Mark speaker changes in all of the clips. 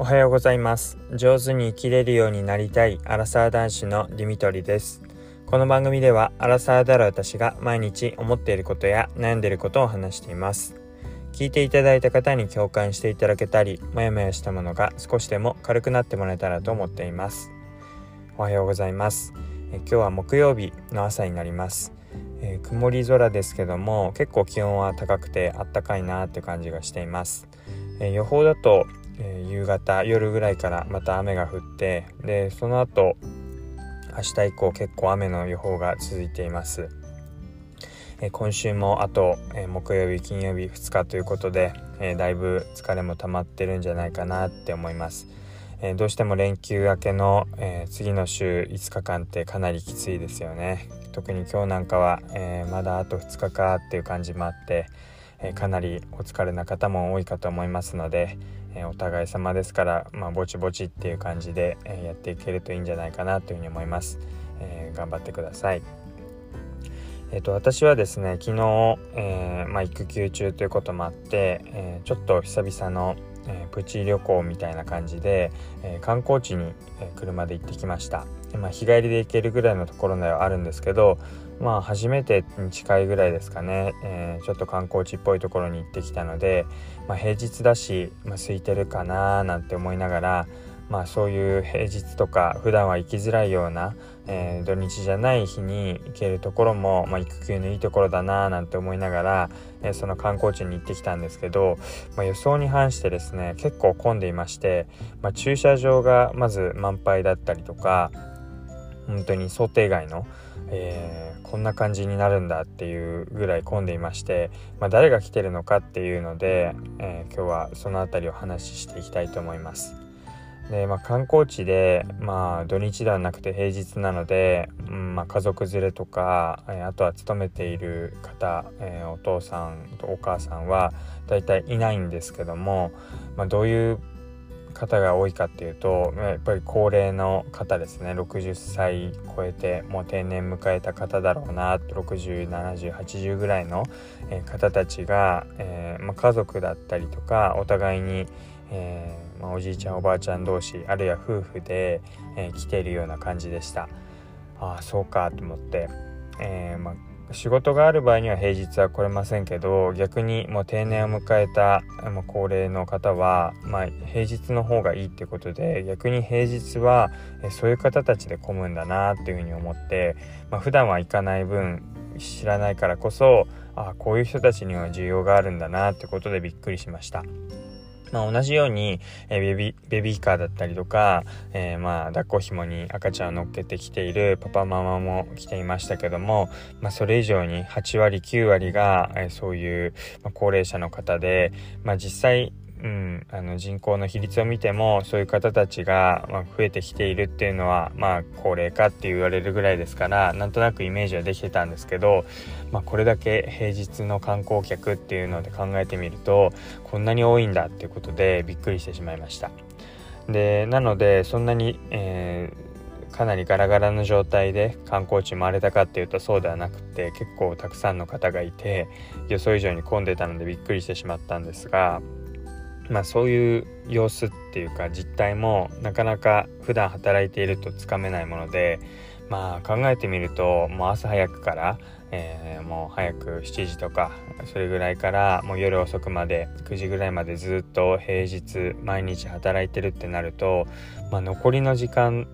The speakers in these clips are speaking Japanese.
Speaker 1: おはようございます。上手に生きれるようになりたいアラサー男子のディミトリです。この番組ではアラサーである私が毎日思っていることや悩んでいることを話しています。聞いていただいた方に共感していただけたりモヤモヤしたものが少しでも軽くなってもらえたらと思っています。おはようございます。え今日は木曜日の朝になります。えー、曇り空ですけども結構気温は高くてあったかいなって感じがしています、えー、予報だと、えー、夕方夜ぐらいからまた雨が降ってでその後明日以降結構雨の予報が続いています、え今週もあと、え木曜日金曜日2日ということで、えだいぶ疲れも溜まってるんじゃないかなって思います。えー、どうしても連休明けの、えー、次の週5日間ってかなりきついですよね。特に今日なんかは、えー、まだあと2日かっていう感じもあって、えかなりお疲れな方も多いかと思いますので、えお互い様ですから、まあ、ぼちぼちっていう感じで、えやっていけるといいんじゃないかなというふうに思います、え頑張ってください。えーと、私はですね昨日、えー、まあ、育休中ということもあって、えー、ちょっと久々の、えー、プチ旅行みたいな感じで、え観光地に、え車で行ってきました、まあ、日帰りで行けるぐらいのところではあるんですけどまあ初めてに近いぐらいですかね、えちょっと観光地っぽいところに行ってきたので、まあ、平日だし、まあ、空いてるかななんて思いながらまあそういう平日とか普段は行きづらいような、えー、土日じゃない日に行けるところも、まあ、育休のいいところだななんて思いながら、えー、その観光地に行ってきたんですけど、まあ、予想に反してですね結構混んでいまして、まあ、駐車場がまず満杯だったりとか本当に想定外の、えー、こんな感じになるんだっていうぐらい混んでいまして、まあ、誰が来てるのかっていうので、えー、今日はその辺りを話していきたいと思います。で、まあ、観光地で、まあ、土日ではなくて平日なので、うんまあ、家族連れとか、えあとは勤めている方、えー、お父さんとお母さんは大体いないんですけども、まあ、どういう方が多いかっていうとやっぱり高齢の方ですね。60歳超えてもう定年迎えた方だろうな607080ぐらいの方たちが、えーまあ、家族だったりとかお互いに、えーまあ、おじいちゃんおばあちゃん同士あるいは夫婦で、えー、来ているような感じでした。ああそうかと思って、えー、まあ、仕事がある場合には平日は来れませんけど逆にもう定年を迎えた、まあ、高齢の方は、まあ、平日の方がいいってことで逆に平日は、そういう方たちで混むんだなっていうふうに思って、まあ、普段は行かない分知らないからこそあこういう人たちには需要があるんだなってことでびっくりしました。まあ、同じように、えベビベビーカーだったりとか、えー、まあ抱っこ紐に赤ちゃんを乗っけてきているパパママも来ていましたけども、まあ、それ以上に8割9割が、えー、そういう、まあ、高齢者の方で、まあ、実際うん、あの人口の比率を見てもそういう方たちが、ま増えてきているっていうのはまあ高齢化って言われるぐらいですからなんとなくイメージはできてたんですけど、まあ、これだけ平日の観光客っていうので考えてみるとこんなに多いんだっていうことでびっくりしてしまいました。でなのでそんなに、えー、かなりガラガラの状態で観光地回れたかっていうとそうではなくて結構たくさんの方がいて予想以上に混んでたのでびっくりしてしまったんですがまあそういう様子っていうか実態もなかなか普段働いているとつかめないものでまあ考えてみるともう朝早くから、えー、もう早く7時とかそれぐらいからもう夜遅くまで9時ぐらいまでずっと平日毎日働いてるってなると、まあ、残りの時間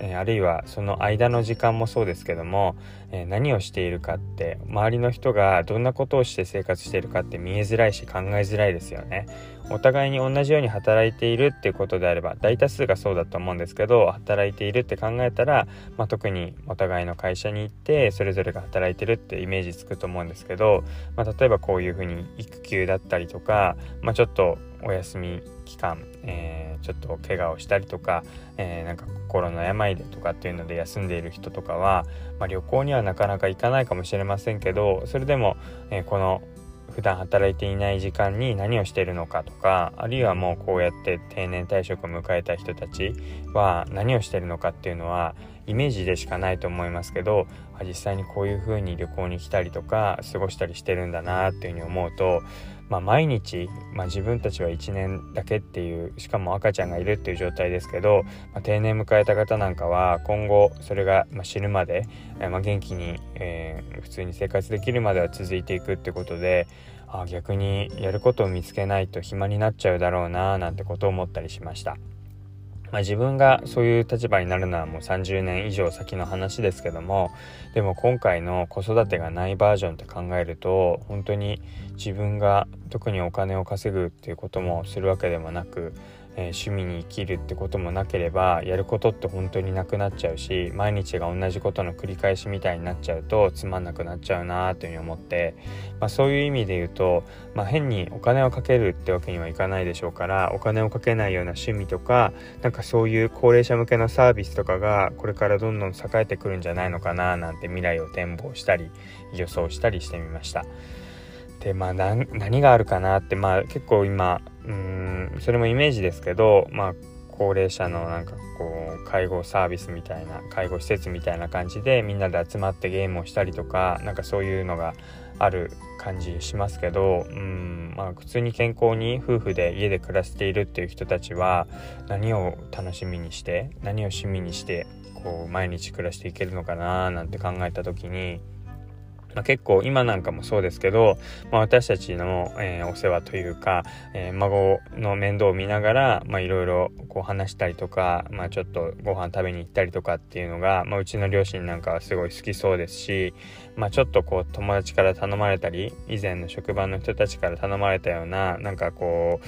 Speaker 1: えあるいはその間の時間もそうですけども、え何をしているかって周りの人がどんなことをして生活しているかって見えづらいし考えづらいですよね。お互いに同じように働いているっていうことであれば大多数がそうだと思うんですけど働いているって考えたら、まあ、特にお互いの会社に行ってそれぞれが働いてるってイメージつくと思うんですけど、まあ、例えばこういうふうに育休だったりとか、まあ、ちょっとお休み期間、えー、ちょっと怪我をしたりとか、えー、なんか心の病でとかっていうので休んでいる人とかは、まあ、旅行にはなかなか行かないかもしれませんけどそれでも、えー、この普段働いていない時間に何をしているのかとかあるいはもうこうやって定年退職を迎えた人たちは何をしているのかっていうのはイメージでしかないと思いますけど実際にこういう風に旅行に来たりとか過ごしたりしてるんだなっていうふうに思うとまあ、毎日、まあ、自分たちは1年だけっていうしかも赤ちゃんがいるっていう状態ですけど、まあ、定年迎えた方なんかは今後それが、ま死ぬまで、えま元気に、えー、普通に生活できるまでは続いていくってことであ逆にやることを見つけないと暇になっちゃうだろうななんてことを思ったりしました。まあ、自分がそういう立場になるのはもう30年以上先の話ですけどもでも今回の子育てがないバージョンって考えると本当に自分が特にお金を稼ぐっていうこともするわけでもなくえー、趣味に生きるってこともなければやることって本当になくなっちゃうし毎日が同じことの繰り返しみたいになっちゃうとつまんなくなっちゃうなというふうに思って、まあ、そういう意味で言うと、まあ、変にお金をかけるってわけにはいかないでしょうからお金をかけないような趣味とかなんかそういう高齢者向けのサービスとかがこれからどんどん栄えてくるんじゃないのかななんて未来を展望したり予想したりしてみました。でまあ何があるかなってまあ結構今うんそれもイメージですけどまあ高齢者のなんかこう介護サービスみたいな介護施設みたいな感じでみんなで集まってゲームをしたりとかなんかそういうのがある感じしますけどうんまあ普通に健康に夫婦で家で暮らしているっていう人たちは何を楽しみにして何を趣味にしてこう毎日暮らしていけるのかななんて考えた時にまあ、結構今なんかもそうですけど、まあ、私たちの、えー、お世話というか、えー、孫の面倒を見ながらいろいろ話したりとか、まあ、ちょっとご飯食べに行ったりとかっていうのが、まあ、うちの両親なんかはすごい好きそうですし、まあ、ちょっとこう友達から頼まれたり以前の職場の人たちから頼まれたようななんかこう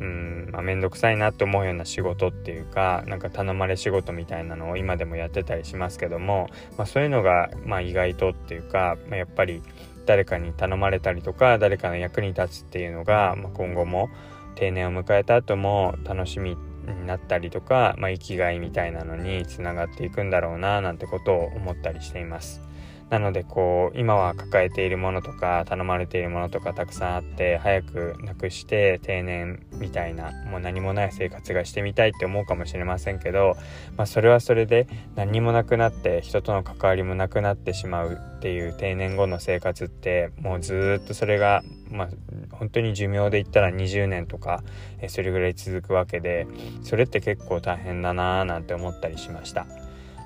Speaker 1: うんまあ、めんどくさいなって思うような仕事っていうかなんか頼まれ仕事みたいなのを今でもやってたりしますけども、まあ、そういうのが、まあ、意外とっていうか、まあ、やっぱり誰かに頼まれたりとか誰かの役に立つっていうのが、まあ、今後も定年を迎えた後も楽しみになったりとか、まあ、生きがいみたいなのにつながっていくんだろうななんてことを思ったりしています。なのでこう今は抱えているものとか頼まれているものとかたくさんあって早くなくして定年みたいなもう何もない生活がしてみたいって思うかもしれませんけど、まあ、それはそれで何もなくなって人との関わりもなくなってしまうっていう定年後の生活ってもうずっとそれがまあ本当に寿命で言ったら20年とかそれぐらい続くわけでそれって結構大変だなーなんて思ったりしました。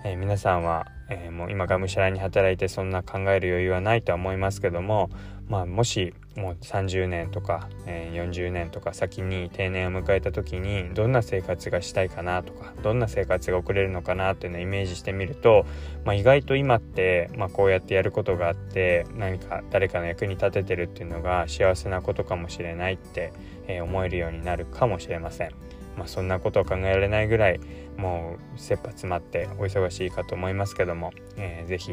Speaker 1: えー、皆さんはえー、もう今がむしゃらに働いてそんな考える余裕はないとは思いますけども、まあ、もしもう30年とか、えー、40年とか先に定年を迎えた時にどんな生活がしたいかなとかどんな生活が送れるのかなっていうのをイメージしてみると、まあ、意外と今って、まあ、こうやってやることがあって何か誰かの役に立ててるっていうのが幸せなことかもしれないって、えー、思えるようになるかもしれません。まあ、そんなことを考えられないぐらいもう切羽詰まってお忙しいかと思いますけども、えー、ぜひ、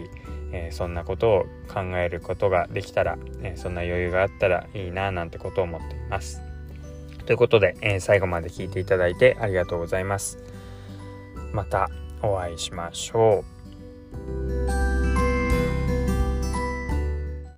Speaker 1: えー、そんなことを考えることができたら、えー、そんな余裕があったらいいななんてことを思っています。ということで、え、最後まで聞いていただいてありがとうございます。またお会いしましょう。